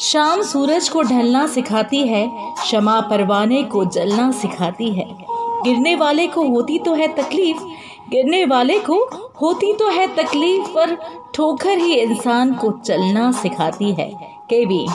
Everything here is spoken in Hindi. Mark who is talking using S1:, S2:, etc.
S1: शाम सूरज को ढलना सिखाती है शमा परवाने को जलना सिखाती है। गिरने वाले को होती तो है तकलीफ़, गिरने वाले को होती तो है तकलीफ़, पर ठोकर ही इंसान को चलना सिखाती है। केवी